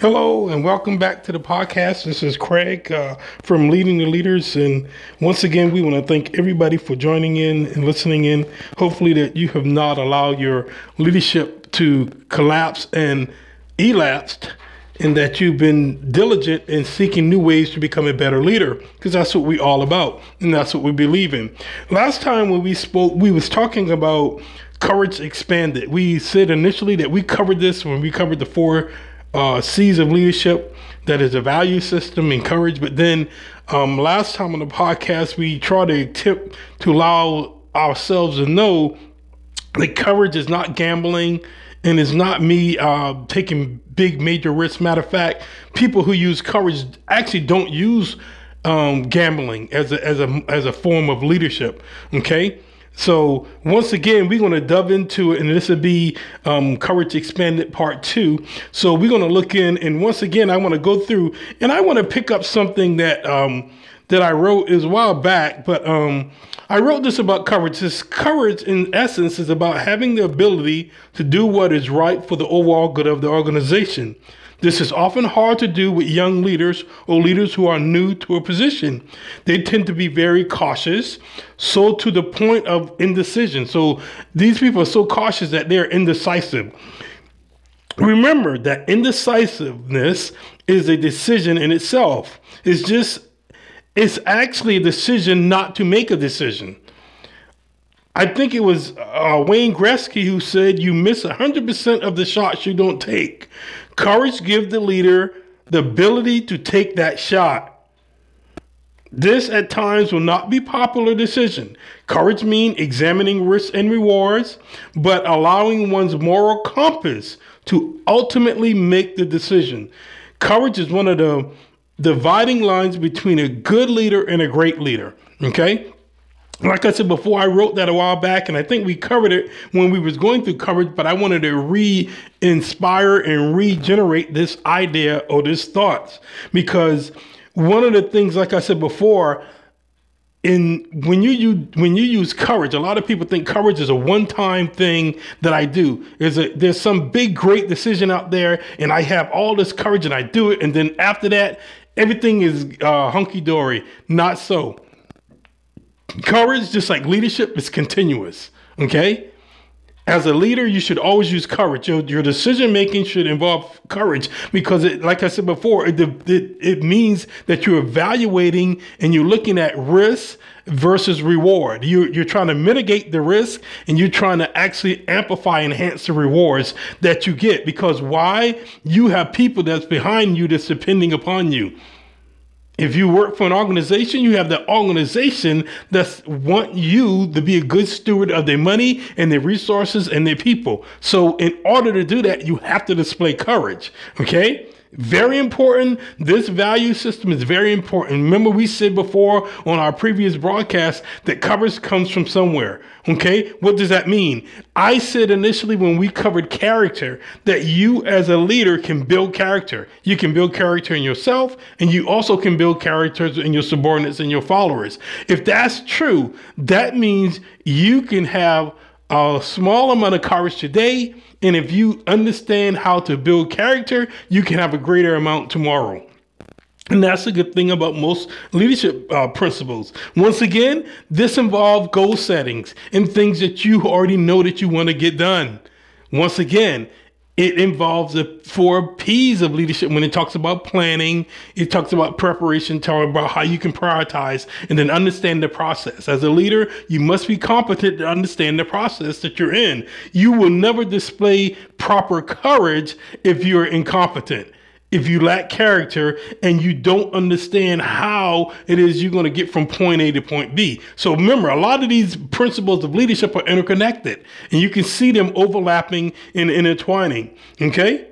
Hello and welcome back to the podcast. This is Craig uh, from Leading the Leaders. And once again, we want to thank everybody for joining in and listening in. Hopefully, that you have not allowed your leadership to collapse and elapsed, and that you've been diligent in seeking new ways to become a better leader, because that's what we're all about, and that's what we believe in. Last time when we spoke, we was talking about courage expanded. We said initially that we covered this when we covered the four uh, C's of leadership. That is a value system, and encourage. But then um, last time on the podcast, we tried to tip to allow ourselves to know that courage is not gambling and it's not me uh, taking big major risks. Matter of fact, people who use courage actually don't use um, gambling as a, as a as a form of leadership. Okay, so once again, we're going to dive into it, and this will be um, Courage Expanded Part Two. So we're going to look in, and once again, I want to go through, and I want to pick up something that um, that I wrote is a while back, but um, I wrote this about courage. This courage, in essence, is about having the ability to do what is right for the overall good of the organization. This is often hard to do with young leaders or leaders who are new to a position. They tend to be very cautious, so to the point of indecision. So these people are so cautious that they're indecisive. Remember that indecisiveness is a decision in itself. It's just, it's actually a decision not to make a decision. I think it was uh, Wayne Gretzky who said, You miss 100% of the shots you don't take. Courage gives the leader the ability to take that shot. This at times will not be popular decision. Courage means examining risks and rewards, but allowing one's moral compass to ultimately make the decision. Courage is one of the dividing lines between a good leader and a great leader. Okay? Like I said before, I wrote that a while back, and I think we covered it when we was going through coverage. But I wanted to re-inspire and regenerate this idea or this thoughts because one of the things, like I said before, in when you use when you use courage, a lot of people think courage is a one-time thing that I do. There's a there's some big great decision out there, and I have all this courage and I do it, and then after that, everything is uh, hunky dory. Not so courage, just like leadership, is continuous. Okay? As a leader, you should always use courage. Your, your decision making should involve courage because, it, like I said before, it, it, it means that you're evaluating and you're looking at risk versus reward. You, you're trying to mitigate the risk and you're trying to actually amplify, enhance the rewards that you get. Because why? You have people that's behind you that's depending upon you. If you work for an organization, you have the organization that want you to be a good steward of their money and their resources and their people. So in order to do that, you have to display courage. Okay. Very important. This value system is very important. Remember, we said before on our previous broadcast that coverage comes from somewhere. Okay, what does that mean? I said initially when we covered character that you as a leader can build character. You can build character in yourself, and you also can build characters in your subordinates and your followers. If that's true, that means you can have a small amount of courage today and if you understand how to build character, you can have a greater amount tomorrow. And that's a good thing about most leadership uh, principles. Once again, this involves goal settings and things that you already know that you want to get done. Once again, it involves the four P's of leadership when it talks about planning, it talks about preparation, talking about how you can prioritize and then understand the process. As a leader, you must be competent to understand the process that you're in. You will never display proper courage if you're incompetent if you lack character and you don't understand how it is you're going to get from point A to point B. So remember, a lot of these principles of leadership are interconnected and you can see them overlapping and intertwining. Okay?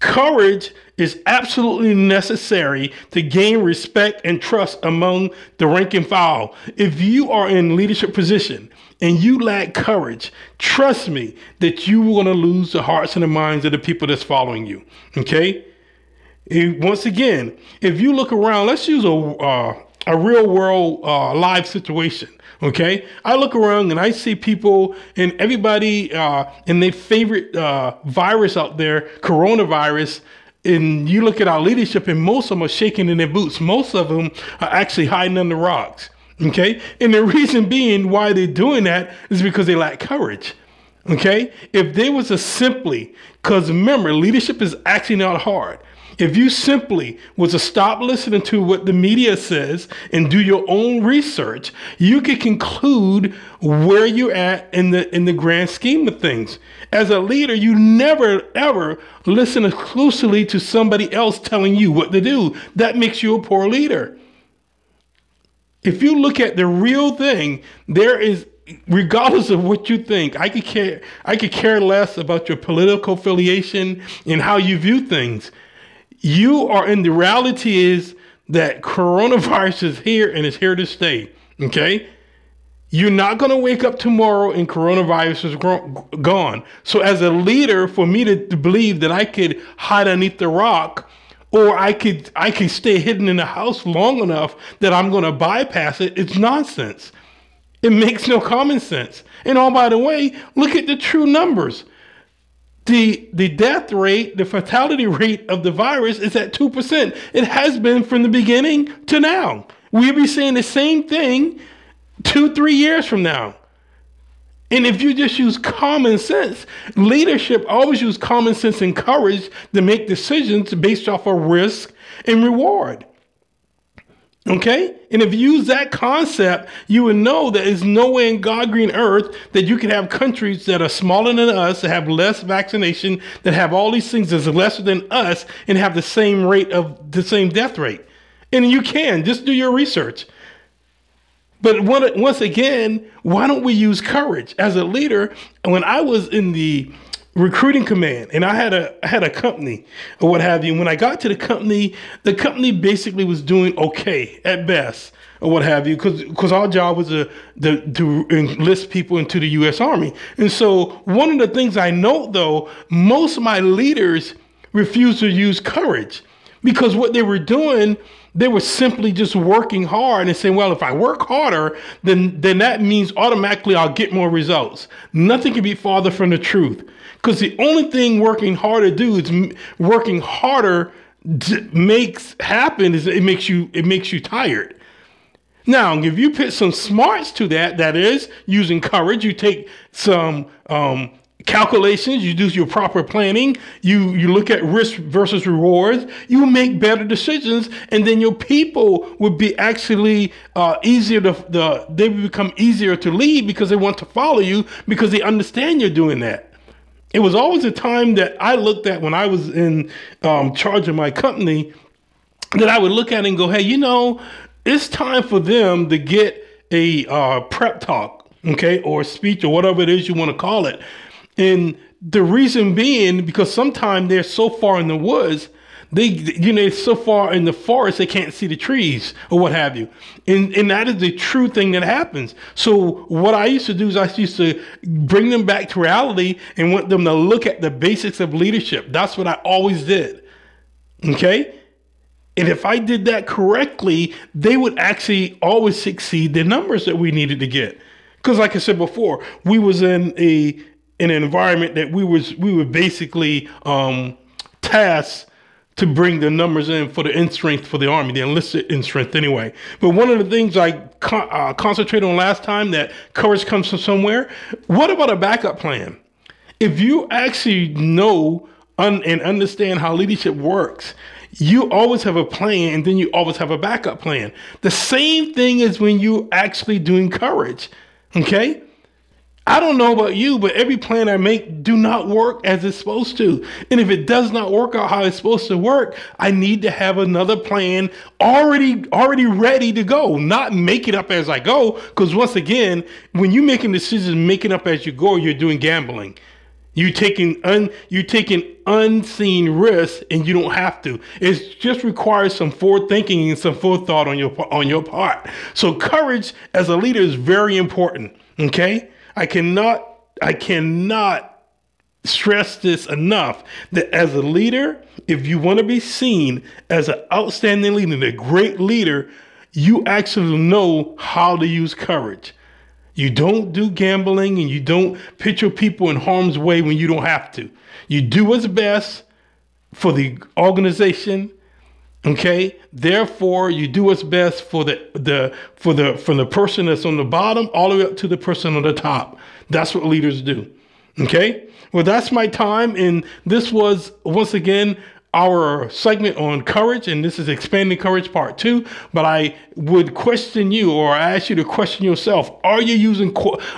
Courage is absolutely necessary to gain respect and trust among the rank and file. If you are in leadership position and you lack courage, trust me that you are going to lose the hearts and the minds of the people that's following you. Okay? Once again, if you look around, let's use a uh, a real world uh, live situation. Okay, I look around and I see people and everybody uh, and their favorite uh, virus out there, coronavirus, and you look at our leadership, and most of them are shaking in their boots. Most of them are actually hiding under rocks. Okay. And the reason being why they're doing that is because they lack courage. Okay. If they was a simply, because remember, leadership is actually not hard. If you simply was to stop listening to what the media says and do your own research, you could conclude where you're at in the in the grand scheme of things. As a leader, you never ever listen exclusively to somebody else telling you what to do. That makes you a poor leader. If you look at the real thing, there is regardless of what you think, I could care I could care less about your political affiliation and how you view things you are in the reality is that coronavirus is here and it's here to stay. Okay. You're not going to wake up tomorrow and coronavirus is gone. So, as a leader, for me to, believe that I could hide underneath the rock or I could I could stay hidden in the house long enough that I'm going to bypass it, it's nonsense. It makes no common sense. And oh, by the way, look at the true numbers the the death rate, the fatality rate of the virus is at 2%. It has been from the beginning to now. We'll be saying the same thing two, three years from now. And if you just use common sense, leadership always use common sense and courage to make decisions based off of risk and reward. Okay? And if you use that concept, you would know that there's no way in God green earth that you can have countries that are smaller than us, that have less vaccination, that have all these things that's lesser than us, and have the same rate of the same death rate. And you can just do your research. But once again, why don't we use courage? As a leader, when I was in the recruiting command and I had a I had a company or what have you. When I got to the company, the company basically was doing okay at best or what have you, because because our job was to, to, to enlist people into the U.S. Army. And so one of the things I note though, most of my leaders refused to use courage because what they were doing they were simply just working hard and saying, well, if I work harder, then, then that means automatically I'll get more results. Nothing can be farther from the truth. Because the only thing working harder do is working harder makes happen is it makes you it makes you tired. Now, if you put some smarts to that, that is using courage, you take some um, calculations, you do your proper planning, you you look at risk versus rewards, you make better decisions, and then your people would be actually uh, easier to the they would become easier to lead because they want to follow you because they understand you're doing that it was always a time that I looked at when I was in um, charge of my company that I would look at and go, hey, you know, it's time for them to get a uh, prep talk, okay, or speech or whatever it is you want to call it. And the reason being because sometimes they're so far in the woods they you know so far in the forest they can't see the trees or what have you. And and that is the true thing that happens. So what i used to do is i used to bring them back to reality and want them to look at the basics of leadership. That's what i always did. Okay? And if i did that correctly they would actually always succeed the numbers that we needed to get. Because like i said before we was in a in an environment that we was we were basically um tasked to bring the numbers in for the in strength for the army, the enlisted in strength anyway. But one of the things I con- uh, concentrated on last time that courage comes from somewhere. What about a backup plan? If you actually know un- and understand how leadership works, you always have a plan and then you always have a backup plan. The same thing is when you actually doing courage. Okay? I don't know about you, but every plan I make do not work as it's supposed to. And if it does not work out how it's supposed to work, I need to have another plan already already ready to go, not make it up as I go. Because once again, when you're making decisions, making up as you go, you're doing gambling. You taking un you taking unseen risks and you don't have to. It just requires some forward thinking and some forethought on your on your part. So courage as a leader is very important. Okay. I cannot, I cannot stress this enough that as a leader, if you want to be seen as an outstanding leader, and a great leader, you actually know how to use courage. You don't do gambling and you don't put your people in harm's way when you don't have to. You do what's best for the organization. Okay. Therefore, you do what's best for the the for the from the person that's on the bottom all the way up to the person on the top. That's what leaders do. Okay. Well, that's my time, and this was once again our segment on courage, and this is expanding courage part two. But I would question you, or I ask you to question yourself: Are you using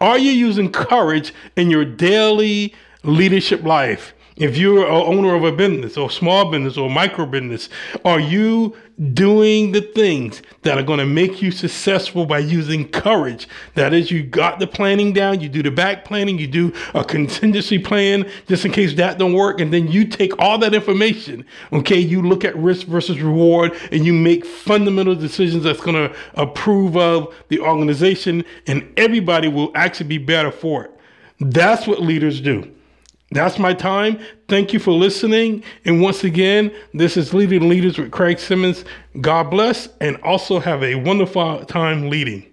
are you using courage in your daily leadership life? If you're an owner of a business or small business or micro business, are you doing the things that are going to make you successful by using courage? That is, you got the planning down, you do the back planning, you do a contingency plan just in case that don't work, and then you take all that information, okay, you look at risk versus reward, and you make fundamental decisions that's going to approve of the organization, and everybody will actually be better for it. That's what leaders do. That's my time. Thank you for listening. And once again, this is Leading Leaders with Craig Simmons. God bless and also have a wonderful time leading.